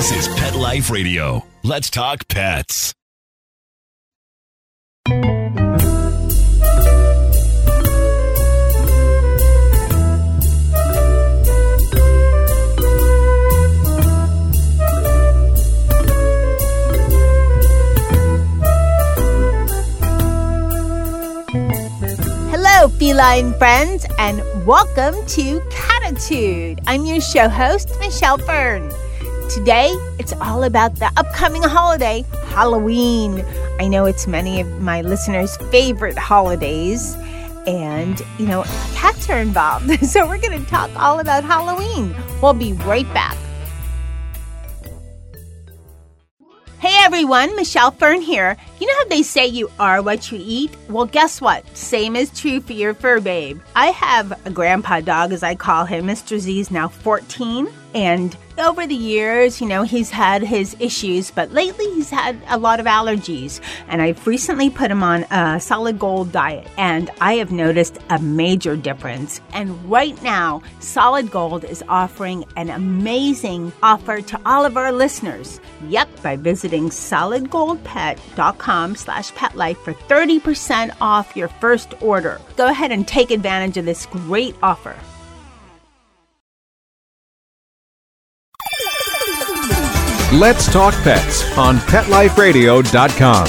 This is Pet Life Radio. Let's talk pets. Hello, feline friends, and welcome to Catitude. I'm your show host, Michelle Fern. Today, it's all about the upcoming holiday, Halloween. I know it's many of my listeners' favorite holidays, and you know, cats are involved. So, we're going to talk all about Halloween. We'll be right back. Hey everyone, Michelle Fern here. You know how they say you are what you eat? Well, guess what? Same is true for your fur babe. I have a grandpa dog, as I call him. Mr. Z is now 14, and over the years, you know, he's had his issues, but lately he's had a lot of allergies. And I've recently put him on a solid gold diet, and I have noticed a major difference. And right now, Solid Gold is offering an amazing offer to all of our listeners. Yep, by visiting solidgoldpet.com slash petlife for 30% off your first order. Go ahead and take advantage of this great offer. Let's Talk Pets on PetLifeRadio.com.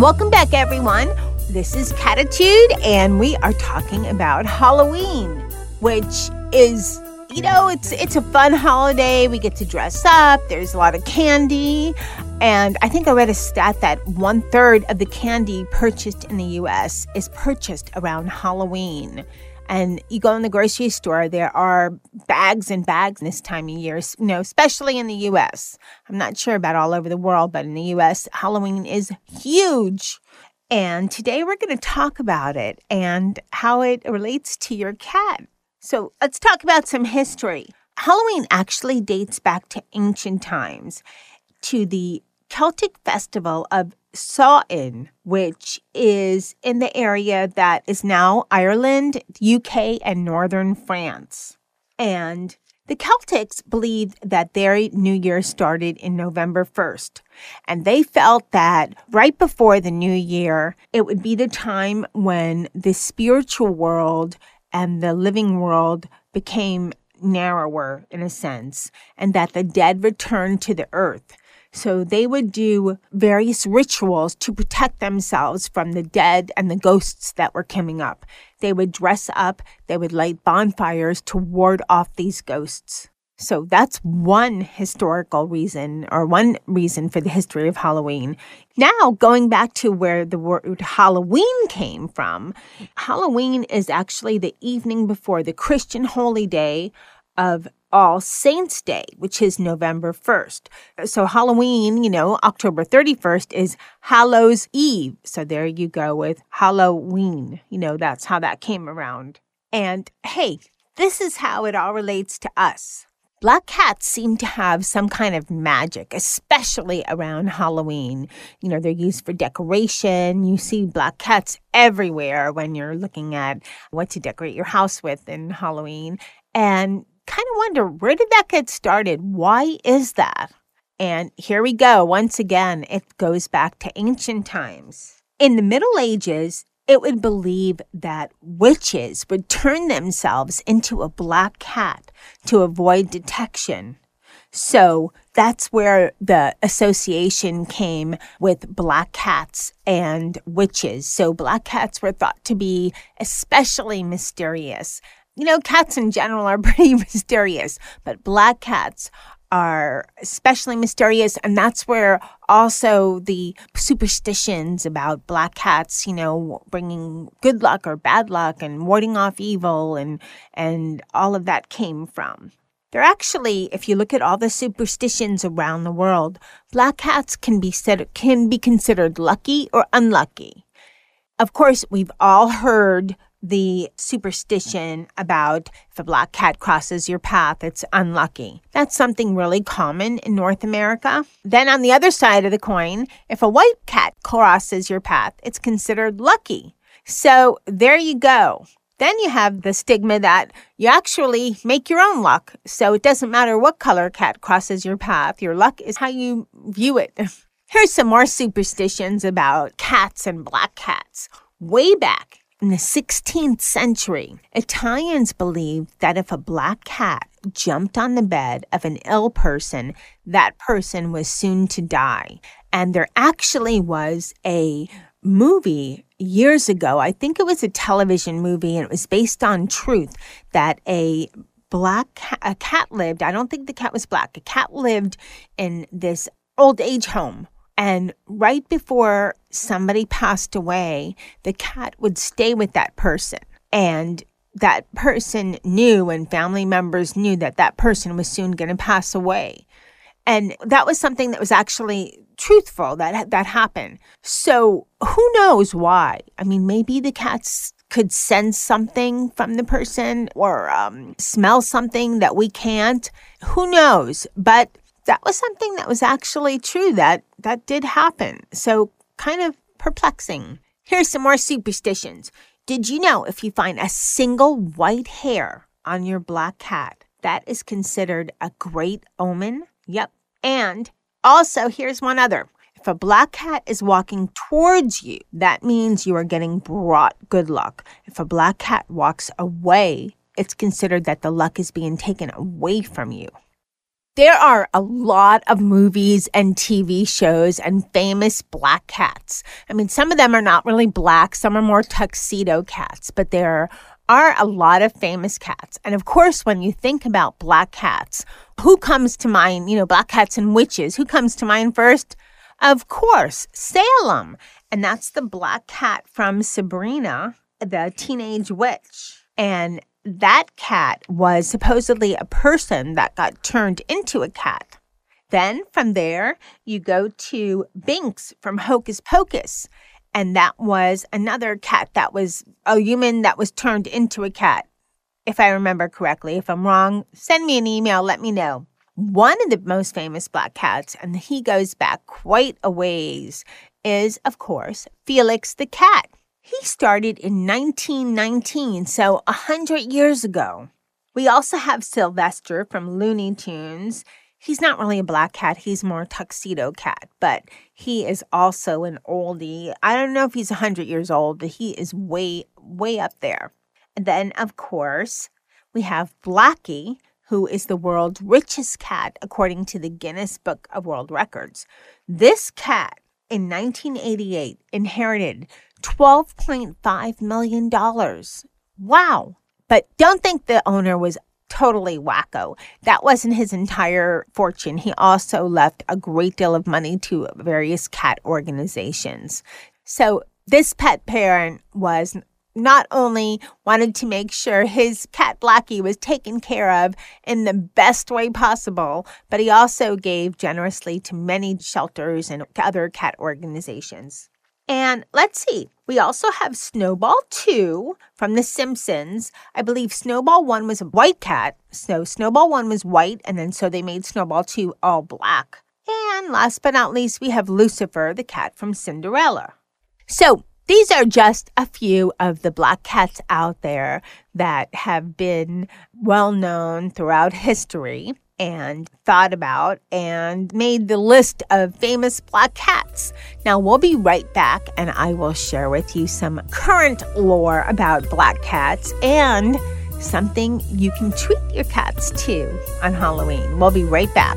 Welcome back, everyone. This is Catitude, and we are talking about Halloween, which is, you know, it's it's a fun holiday. We get to dress up. There's a lot of candy, and I think I read a stat that one third of the candy purchased in the U.S. is purchased around Halloween. And you go in the grocery store, there are bags and bags this time of year, you know, especially in the US. I'm not sure about all over the world, but in the US, Halloween is huge. And today we're going to talk about it and how it relates to your cat. So let's talk about some history. Halloween actually dates back to ancient times, to the Celtic festival of Samhain, which is in the area that is now Ireland, UK, and northern France. And the Celtics believed that their new year started in November 1st. And they felt that right before the new year, it would be the time when the spiritual world and the living world became narrower in a sense, and that the dead returned to the earth. So they would do various rituals to protect themselves from the dead and the ghosts that were coming up. They would dress up, they would light bonfires to ward off these ghosts. So that's one historical reason or one reason for the history of Halloween. Now, going back to where the word Halloween came from, Halloween is actually the evening before the Christian holy day of all Saints Day, which is November 1st. So Halloween, you know, October 31st is Hallows Eve. So there you go with Halloween. You know, that's how that came around. And hey, this is how it all relates to us. Black cats seem to have some kind of magic, especially around Halloween. You know, they're used for decoration. You see black cats everywhere when you're looking at what to decorate your house with in Halloween. And kind of wonder where did that get started? Why is that? And here we go. Once again, it goes back to ancient times. In the Middle Ages, it would believe that witches would turn themselves into a black cat to avoid detection. So that's where the association came with black cats and witches. So black cats were thought to be especially mysterious you know, cats in general are pretty mysterious, but black cats are especially mysterious. And that's where also the superstitions about black cats, you know, bringing good luck or bad luck and warding off evil and, and all of that came from. They're actually, if you look at all the superstitions around the world, black cats can be said, can be considered lucky or unlucky. Of course, we've all heard the superstition about if a black cat crosses your path, it's unlucky. That's something really common in North America. Then on the other side of the coin, if a white cat crosses your path, it's considered lucky. So there you go. Then you have the stigma that you actually make your own luck. So it doesn't matter what color cat crosses your path, your luck is how you view it. Here's some more superstitions about cats and black cats. Way back in the 16th century, Italians believed that if a black cat jumped on the bed of an ill person, that person was soon to die. And there actually was a movie years ago. I think it was a television movie and it was based on truth that a black cat, a cat lived. I don't think the cat was black. A cat lived in this old age home. And right before somebody passed away, the cat would stay with that person. And that person knew and family members knew that that person was soon going to pass away. And that was something that was actually truthful that that happened. So who knows why? I mean, maybe the cats could sense something from the person or um, smell something that we can't. Who knows? But that was something that was actually true. That that did happen. So kind of perplexing. Here's some more superstitions. Did you know if you find a single white hair on your black cat, that is considered a great omen? Yep. And also, here's one other. If a black cat is walking towards you, that means you are getting brought good luck. If a black cat walks away, it's considered that the luck is being taken away from you. There are a lot of movies and TV shows and famous black cats. I mean, some of them are not really black, some are more tuxedo cats, but there are a lot of famous cats. And of course, when you think about black cats, who comes to mind? You know, black cats and witches. Who comes to mind first? Of course, Salem. And that's the black cat from Sabrina, the teenage witch. And that cat was supposedly a person that got turned into a cat. Then from there, you go to Binks from Hocus Pocus. And that was another cat that was a human that was turned into a cat. If I remember correctly, if I'm wrong, send me an email, let me know. One of the most famous black cats, and he goes back quite a ways, is, of course, Felix the cat. He started in 1919, so 100 years ago. We also have Sylvester from Looney Tunes he's not really a black cat. He's more a tuxedo cat, but he is also an oldie. I don't know if he's 100 years old, but he is way, way up there. And then, of course, we have Blackie, who is the world's richest cat according to the Guinness Book of World Records. This cat in 1988 inherited $12.5 million. Wow. But don't think the owner was totally wacko. That wasn't his entire fortune. He also left a great deal of money to various cat organizations. So this pet parent was not only wanted to make sure his cat Blackie was taken care of in the best way possible, but he also gave generously to many shelters and other cat organizations. And let's see, we also have Snowball 2 from The Simpsons. I believe Snowball 1 was a white cat. So Snowball 1 was white, and then so they made Snowball 2 all black. And last but not least, we have Lucifer, the cat from Cinderella. So these are just a few of the black cats out there that have been well known throughout history and thought about and made the list of famous black cats. Now, we'll be right back and I will share with you some current lore about black cats and something you can treat your cats to on Halloween. We'll be right back.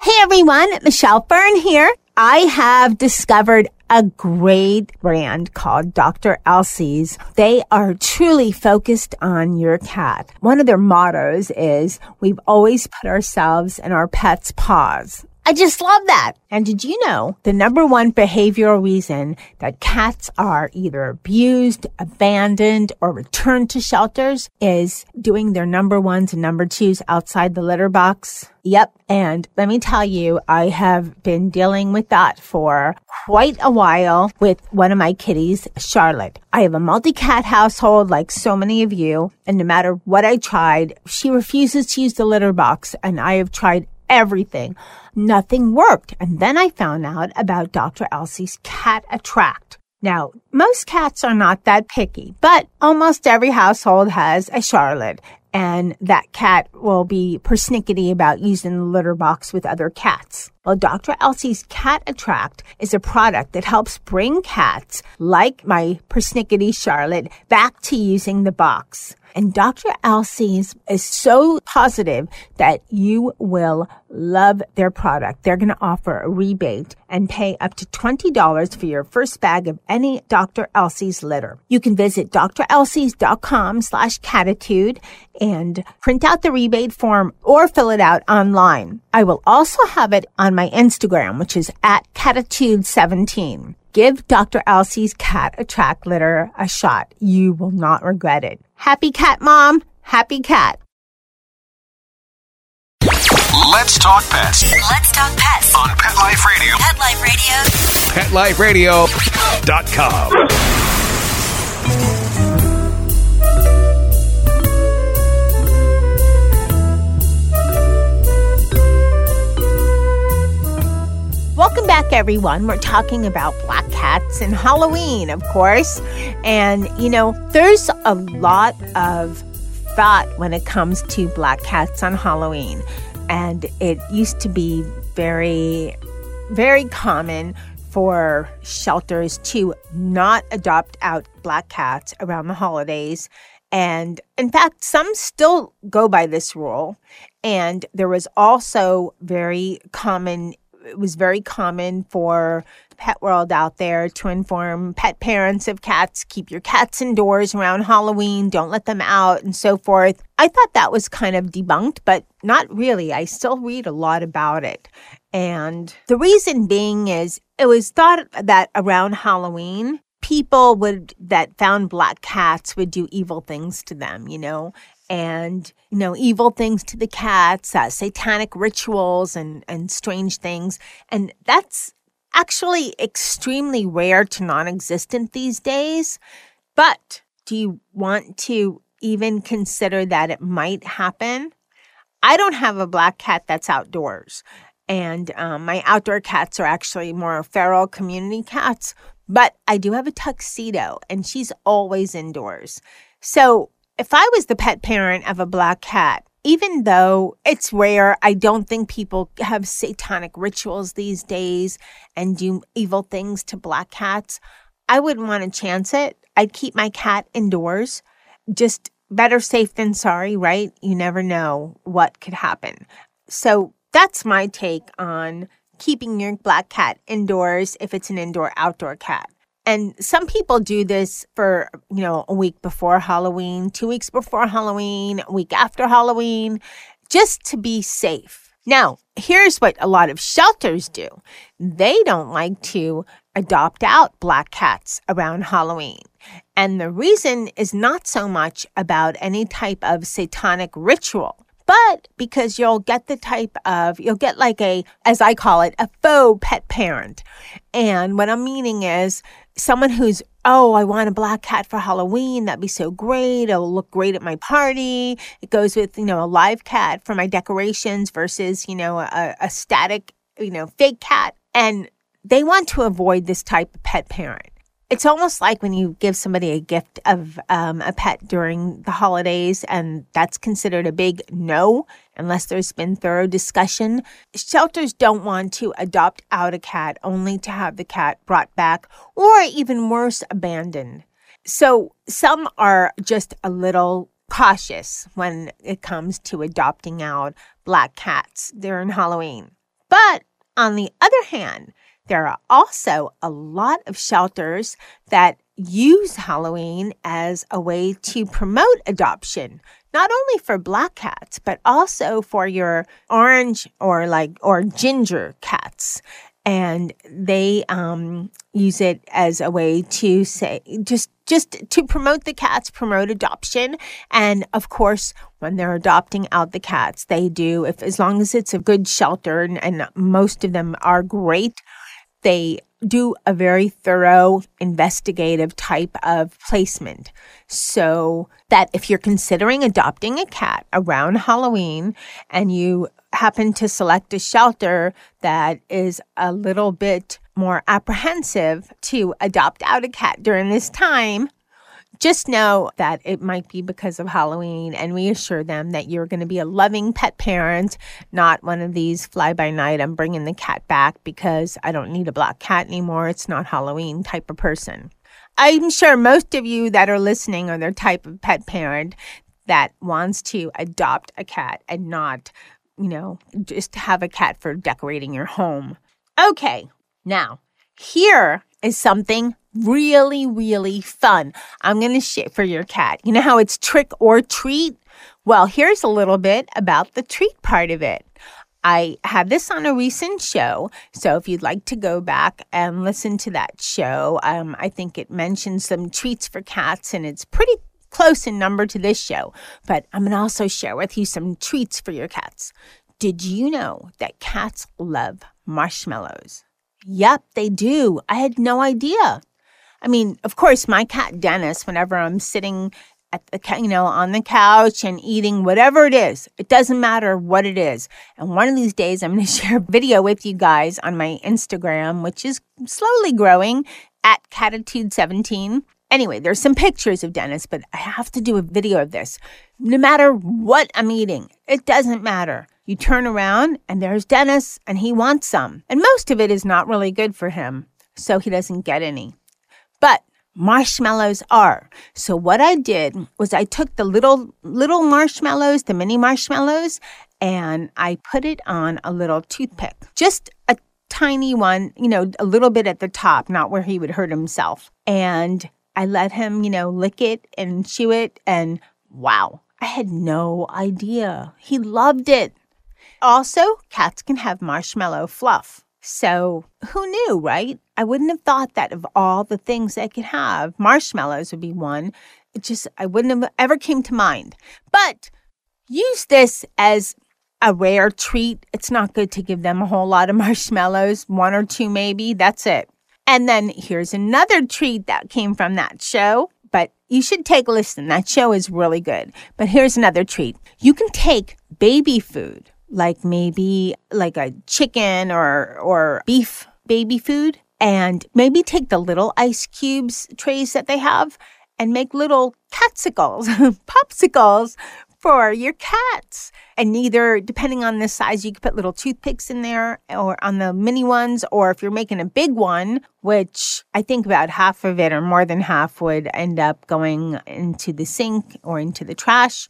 Hey everyone, Michelle Fern here. I have discovered a great brand called Dr. Elsey's. They are truly focused on your cat. One of their mottos is we've always put ourselves in our pet's paws. I just love that. And did you know the number one behavioral reason that cats are either abused, abandoned, or returned to shelters is doing their number ones and number twos outside the litter box? Yep. And let me tell you, I have been dealing with that for quite a while with one of my kitties, Charlotte. I have a multi-cat household like so many of you. And no matter what I tried, she refuses to use the litter box and I have tried everything. Nothing worked. And then I found out about Dr. Elsey's Cat Attract. Now, most cats are not that picky, but almost every household has a Charlotte and that cat will be persnickety about using the litter box with other cats. Well, Dr. Elsey's Cat Attract is a product that helps bring cats like my persnickety Charlotte back to using the box. And Dr. Elsey's is so positive that you will love their product. They're going to offer a rebate and pay up to $20 for your first bag of any Dr. Elsey's litter. You can visit drelseys.com slash catitude and print out the rebate form or fill it out online. I will also have it on my Instagram, which is at catitude17. Give Dr. Elsey's cat attract litter a shot. You will not regret it. Happy cat mom. Happy cat. Let's talk pets Let's talk pets. on Pet Life Radio. Pet Life Radio. PetLifeRadio.com. Welcome back, everyone. We're talking about black cats and Halloween, of course. And, you know, there's a lot of thought when it comes to black cats on Halloween. And it used to be very, very common for shelters to not adopt out black cats around the holidays. And in fact, some still go by this rule. And there was also very common it was very common for pet world out there to inform pet parents of cats keep your cats indoors around halloween don't let them out and so forth. I thought that was kind of debunked but not really. I still read a lot about it. And the reason being is it was thought that around halloween people would that found black cats would do evil things to them you know? And you know evil things to the cats uh, satanic rituals and and strange things. And that's actually extremely rare to non-existent these days. But do you want to even consider that it might happen? I don't have a black cat that's outdoors. And um, my outdoor cats are actually more feral community cats but i do have a tuxedo and she's always indoors so if I was the pet parent of a black cat, even though it's rare, I don't think people have satanic rituals these days and do evil things to black cats. I wouldn't want to chance it. I'd keep my cat indoors. Just better safe than sorry, right? You never know what could happen. So that's my take on keeping your black cat indoors if it's an indoor outdoor cat. And some people do this for, you know, a week before Halloween, two weeks before Halloween, a week after Halloween, just to be safe. Now, here's what a lot of shelters do they don't like to adopt out black cats around Halloween. And the reason is not so much about any type of satanic ritual but because you'll get the type of, you'll get like a, as I call it, a faux pet parent. And what I'm meaning is someone who's, oh, I want a black cat for Halloween. That'd be so great. It'll look great at my party. It goes with, you know, a live cat for my decorations versus, you know, a, a static, you know, fake cat. And they want to avoid this type of pet parent it's almost like when you give somebody a gift of um, a pet during the holidays, and that's considered a big no unless there's been thorough discussion. Shelters don't want to adopt out a cat only to have the cat brought back or even worse, abandoned. So some are just a little cautious when it comes to adopting out black cats during Halloween. But on the other hand, there are also a lot of shelters that use Halloween as a way to promote adoption not only for black cats, but also for your orange or like or ginger cats. And they um, use it as a way to say just just to promote the cats, promote adoption, and of course, when they're adopting out the cats, they do if as long as it's a good shelter, and, and most of them are great. They do a very thorough investigative type of placement. So that if you're considering adopting a cat around Halloween and you happen to select a shelter that is a little bit more apprehensive to adopt out a cat during this time, just know that it might be because of Halloween and reassure them that you're going to be a loving pet parent, not one of these fly by night, I'm bringing the cat back because I don't need a black cat anymore. It's not Halloween type of person. I'm sure most of you that are listening are the type of pet parent that wants to adopt a cat and not, you know, just have a cat for decorating your home. Okay, now here is something really, really fun. I'm going to share for your cat. You know how it's trick or treat? Well, here's a little bit about the treat part of it. I had this on a recent show. So if you'd like to go back and listen to that show, um, I think it mentions some treats for cats and it's pretty close in number to this show. But I'm going to also share with you some treats for your cats. Did you know that cats love marshmallows? Yep, they do. I had no idea. I mean, of course, my cat Dennis, whenever I'm sitting at the you know on the couch and eating whatever it is, it doesn't matter what it is. And one of these days, I'm going to share a video with you guys on my Instagram, which is slowly growing at Catitude17. Anyway, there's some pictures of Dennis, but I have to do a video of this. No matter what I'm eating, it doesn't matter. You turn around and there's Dennis and he wants some. And most of it is not really good for him, so he doesn't get any. But marshmallows are. So what I did was I took the little little marshmallows, the mini marshmallows, and I put it on a little toothpick. Just a tiny one, you know, a little bit at the top, not where he would hurt himself. And I let him, you know, lick it and chew it and wow, I had no idea. He loved it. Also, cats can have marshmallow fluff. So, who knew, right? I wouldn't have thought that of all the things they could have, marshmallows would be one. It just, I wouldn't have ever came to mind. But use this as a rare treat. It's not good to give them a whole lot of marshmallows, one or two maybe. That's it. And then here's another treat that came from that show. But you should take a listen. That show is really good. But here's another treat. You can take baby food like maybe like a chicken or or beef baby food and maybe take the little ice cubes trays that they have and make little catsicles, popsicles for your cats. And either, depending on the size, you could put little toothpicks in there or on the mini ones, or if you're making a big one, which I think about half of it or more than half would end up going into the sink or into the trash.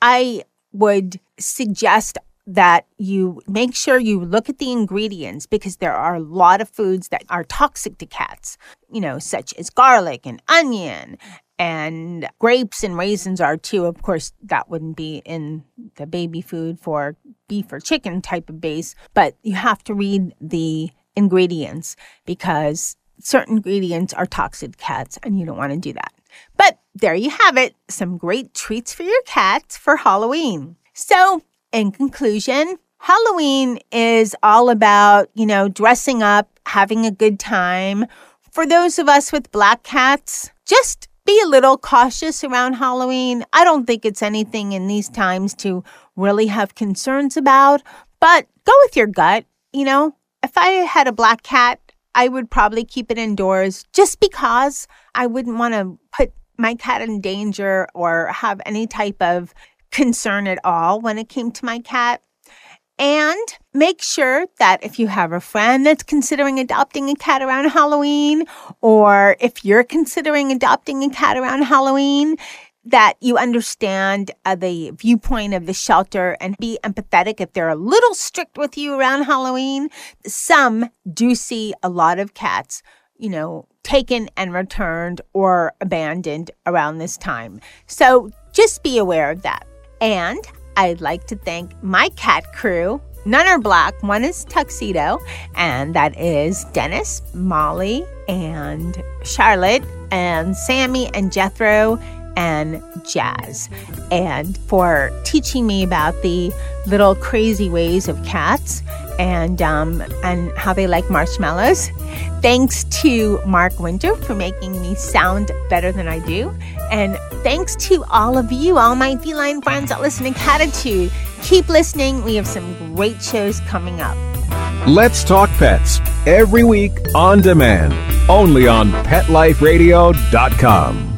I would suggest that you make sure you look at the ingredients because there are a lot of foods that are toxic to cats, you know, such as garlic and onion and grapes and raisins are too. Of course, that wouldn't be in the baby food for beef or chicken type of base, but you have to read the ingredients because certain ingredients are toxic to cats and you don't want to do that. But there you have it some great treats for your cats for Halloween. So, in conclusion, Halloween is all about, you know, dressing up, having a good time. For those of us with black cats, just be a little cautious around Halloween. I don't think it's anything in these times to really have concerns about, but go with your gut. You know, if I had a black cat, I would probably keep it indoors just because I wouldn't want to put my cat in danger or have any type of concern at all when it came to my cat. And make sure that if you have a friend that's considering adopting a cat around Halloween, or if you're considering adopting a cat around Halloween, that you understand uh, the viewpoint of the shelter and be empathetic if they're a little strict with you around Halloween. Some do see a lot of cats, you know, taken and returned or abandoned around this time. So just be aware of that. And I'd like to thank my cat crew. None are black, one is tuxedo, and that is Dennis, Molly, and Charlotte, and Sammy, and Jethro, and Jazz, and for teaching me about the little crazy ways of cats and um, and how they like marshmallows. Thanks to Mark Winter for making me sound better than I do, and thanks to all of you, all my feline friends that listen to Catitude. Keep listening. We have some great shows coming up. Let's Talk Pets every week on demand, only on PetLifeRadio.com.